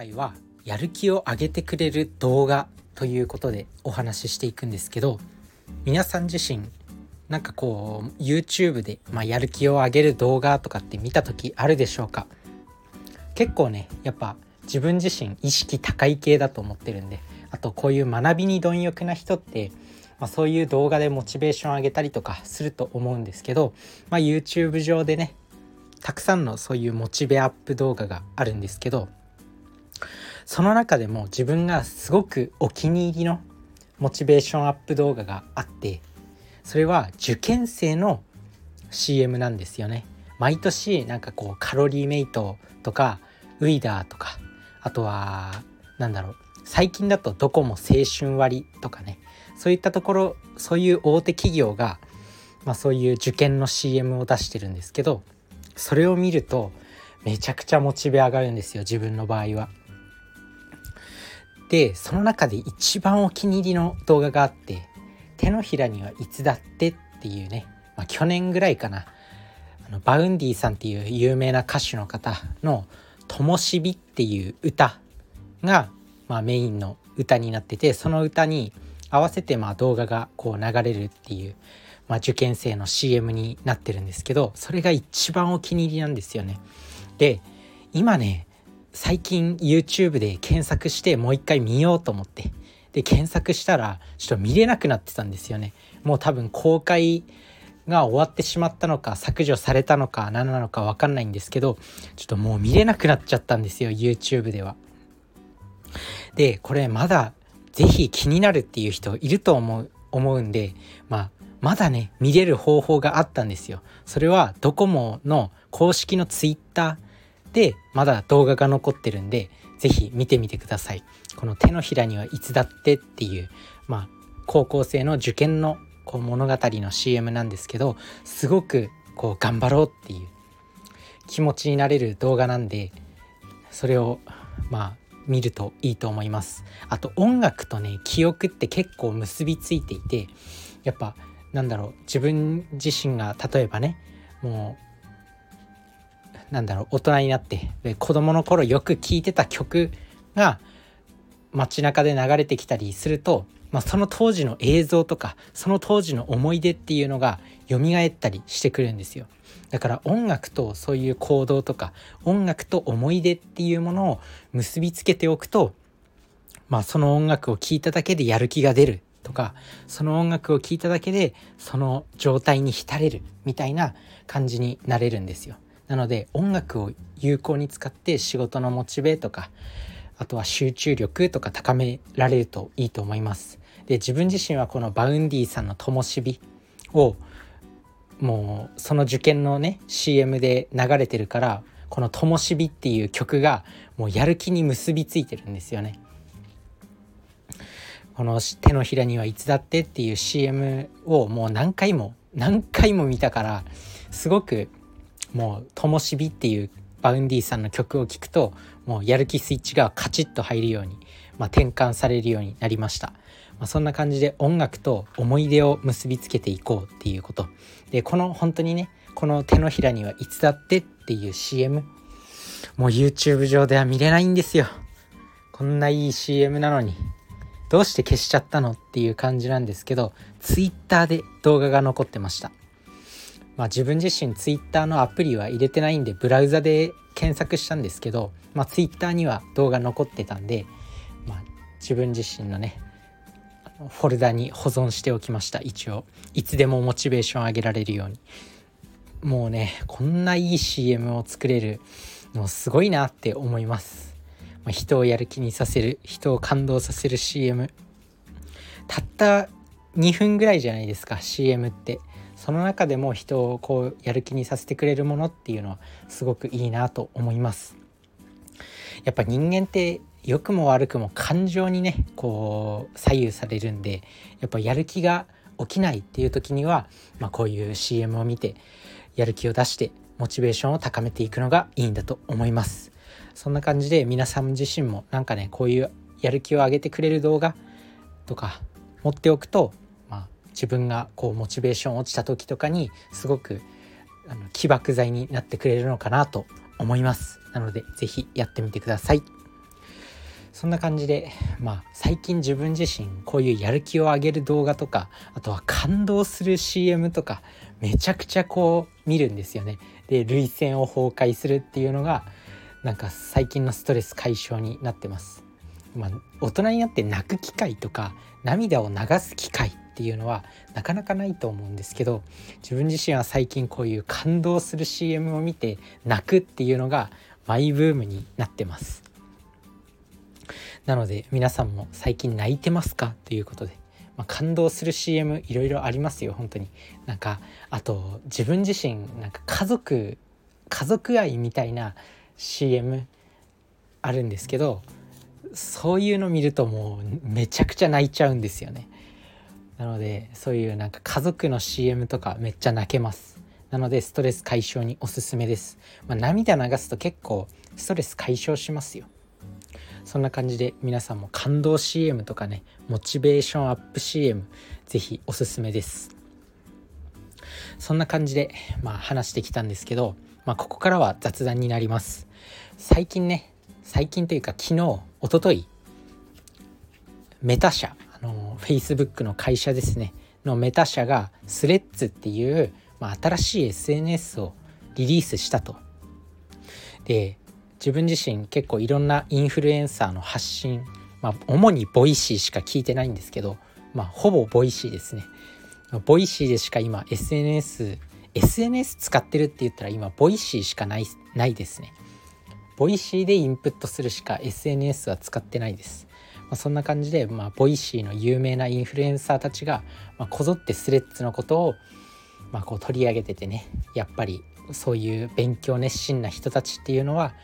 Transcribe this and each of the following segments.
回はやる気を上げてくれる動画ということでお話ししていくんですけど皆さん自身なんかこう YouTube で、まあ、やる気を上げる動画とかって見た時あるでしょうか？結構ねやっぱ自分自身意識高い系だと思ってるんであとこういう学びに貪欲な人って、まあ、そういう動画でモチベーション上げたりとかすると思うんですけど、まあ、YouTube 上でねたくさんのそういうモチベアップ動画があるんですけどその中でも自分がすごくお気に入りのモチベーションアップ動画があってそれは受験生の CM なんですよね毎年なんかこうカロリーメイトとかウィダーとかあとは何だろう最近だとドコモ青春割とかねそういったところそういう大手企業が、まあ、そういう受験の CM を出してるんですけどそれを見るとめちゃくちゃモチベ上がるんですよ自分の場合は。でその中で一番お気に入りの動画があって「手のひらにはいつだって」っていうね、まあ、去年ぐらいかなあの Vaundy さんっていう有名な歌手の方の「ともしび」っていう歌が、まあ、メインの歌になっててその歌に合わせてまあ動画がこう流れるっていう、まあ、受験生の CM になってるんですけどそれが一番お気に入りなんですよね。で今ね最近 YouTube で検索してもう一回見ようと思ってで検索したらちょっと見れなくなってたんですよねもう多分公開が終わってしまったのか削除されたのか何なのか分かんないんですけどちょっともう見れなくなっちゃったんですよ YouTube では。でこれまだ是非気になるっていう人いると思う思うんでまあまだね見れる方法があったんですよ。それはドコモの公式の Twitter でまだ動画が残ってるんで是非見てみてください。この手のひらにはいつだってっていうまあ高校生の受験のこう物語の CM なんですけどすごくこう頑張ろうっていう気持ちになれる動画なんでそれをまあ見るといいと思います。あと音楽とね記憶って結構結びついていてやっぱなんだろう自分自身が例えばねもうなんだろう大人になって子供の頃よく聴いてた曲が街中で流れてきたりすると、まあ、その当時の映像とかその当時の思い出っていうのが蘇ったりしてくるんですよだから音楽とそういう行動とか音楽と思い出っていうものを結びつけておくとまあその音楽を聴いただけでやる気が出るとかその音楽を聴いただけでその状態に浸れるみたいな感じになれるんですよ。なので音楽を有効に使って仕事のモチベとかあとは集中力とか高められるといいと思います。で自分自身はこの Vaundy さんの「ともしび」をもうその受験のね CM で流れてるからこの「ともしび」っていう曲がもうやる気に結びついてるんですよね。この「手のひらにはいつだって」っていう CM をもう何回も何回も見たからすごくもう「ともしび」っていう Vaundy さんの曲を聴くともうやる気スイッチがカチッと入るように、まあ、転換されるようになりました、まあ、そんな感じで音楽と思い出を結びつけていこうっていうことでこの本当にねこの手のひらにはいつだってっていう CM もう YouTube 上では見れないんですよ。こんないい CM なのに。どうして消しちゃったのっていう感じなんですけど Twitter で動画が残ってました。まあ、自分自身 Twitter のアプリは入れてないんでブラウザで検索したんですけど、まあ、Twitter には動画残ってたんで、まあ、自分自身のねフォルダに保存しておきました。一応いつでもモチベーション上げられるように。もうねこんないい CM を作れるのすごいなって思います、まあ、人をやる気にさせる人を感動させる CM たった2分ぐらいじゃないですか CM って。その中でも人をこうやる気にさせてくれるものっていうのはすごくいいなと思います。やっぱ人間って良くも悪くも感情にねこう左右されるんでやっぱやる気が起きないっていう時には、まあ、こういう CM を見てやる気を出してモチベーションを高めていくのがいいんだと思います。そんな感じで皆さん自身もなんかねこういうやる気を上げてくれる動画とか持っておくと自分がこうモチベーション落ちた時とかにすごくあの起爆剤になってくれるのかなと思いますなので是非やってみてくださいそんな感じでまあ最近自分自身こういうやる気を上げる動画とかあとは感動する CM とかめちゃくちゃこう見るんですよね。で涙腺を崩壊するっていうのがなんか最近のストレス解消になってます。まあ、大人になって泣く機会とか涙を流す機会っていうのはなかなかないと思うんですけど自分自身は最近こういう感動する CM を見て泣くっていうのがマイブームになってます。なので皆さんも最近泣いてますか？ということで、まあ、感動する CM いろいろありますよ本当に。なんかあと自分自身なんか家族家族愛みたいな CM あるんですけどそういうの見るともうめちゃくちゃ泣いちゃうんですよね。なのでそういうなんか家族の CM とかめっちゃ泣けます。なのでストレス解消におすすめです、まあ、涙流すと結構ストレス解消しますよ。そんな感じで皆さんも感動 CM とかねモチベーションアップ CM ぜひおすすめです。そんな感じでまあ話してきたんですけど、まあ、ここからは雑談になります。最近ね最近というか昨日一昨日メタ社 Facebook の会社ですねの Meta 社が Threads っていう、まあ、新しい SNS をリリースしたと。で自分自身結構いろんなインフルエンサーの発信まあ主に Voicy しか聞いてないんですけどまあほぼ Voicy ですね。 Voicy でしか今 SNS SNS 使ってるって言ったら今 Voicy しかないないですね。 Voicy でインプットするしか SNS は使ってないです。まあ、そんな感じで、まあ、 Voicy の有名なインフルエンサーたちが、まあ、こぞって Threads のことを、まあ、こう取り上げててねやっぱりそういう勉強熱心な人たちっていうのは、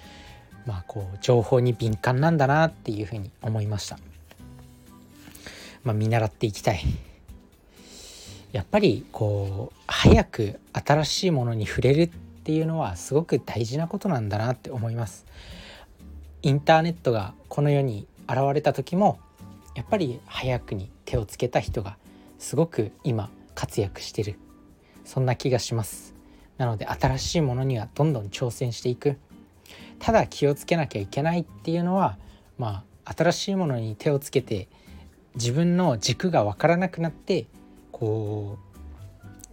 まあ、こう情報に敏感なんだなっていうふうに思いました。まあ、見習っていきたい。やっぱりこう早く新しいものに触れるっていうのはすごく大事なことなんだなって思いますインターネットがこの世に現れた時もやっぱり早くに手をつけた人がすごく今活躍してる。そんな気がします。なので新しいものにはどんどん挑戦していく。ただ気をつけなきゃいけないっていうのはまあ新しいものに手をつけて自分の軸が分からなくなってこ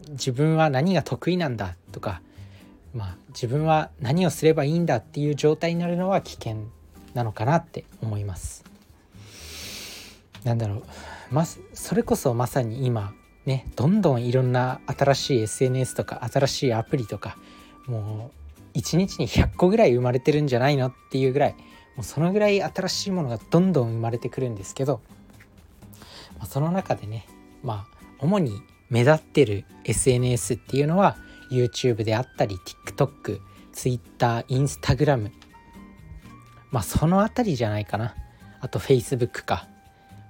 う自分は何が得意なんだとかまあ、自分は何をすればいいんだっていう状態になるのは危険なのかなって思います。なんだろうまそれこそまさに今ねどんどんいろんな新しい SNS とか新しいアプリとかもう1日に100個ぐらい生まれてるんじゃないのっていうぐらいもうそのぐらい新しいものがどんどん生まれてくるんですけど、まあ、その中でねまあ主に目立ってる SNS っていうのは YouTube であったり TikTok、Twitter、Instagram まあその辺りじゃないかな。あと Facebook か、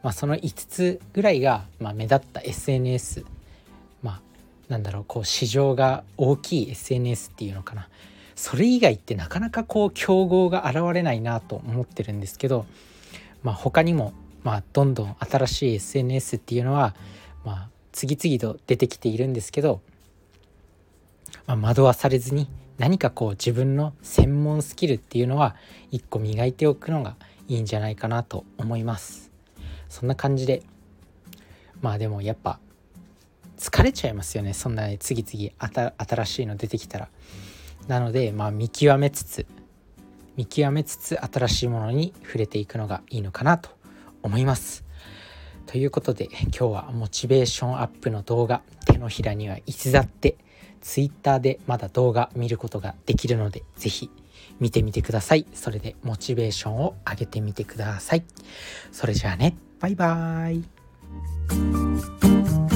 まあ、その5つぐらいが、まあ、目立った SNS まあなんだろうこう市場が大きい SNS っていうのかな。それ以外ってなかなかこう競合が現れないなと思ってるんですけど、まあ、他にも、まあ、どんどん新しい SNS っていうのは、まあ、次々と出てきているんですけどまあ、惑わされずに何かこう自分の専門スキルっていうのは一個磨いておくのがいいんじゃないかなと思います。そんな感じでまあでもやっぱ疲れちゃいますよね。そんなに次々新しいの出てきたら。なのでまあ見極めつつ見極めつつ新しいものに触れていくのがいいのかなと思います。ということで今日はモチベーションアップの動画手のひらにはいつだって Twitter でまだ動画見ることができるので、是非見てみてください。それでモチベーションを上げてみてください。それじゃあね、バイバーイ。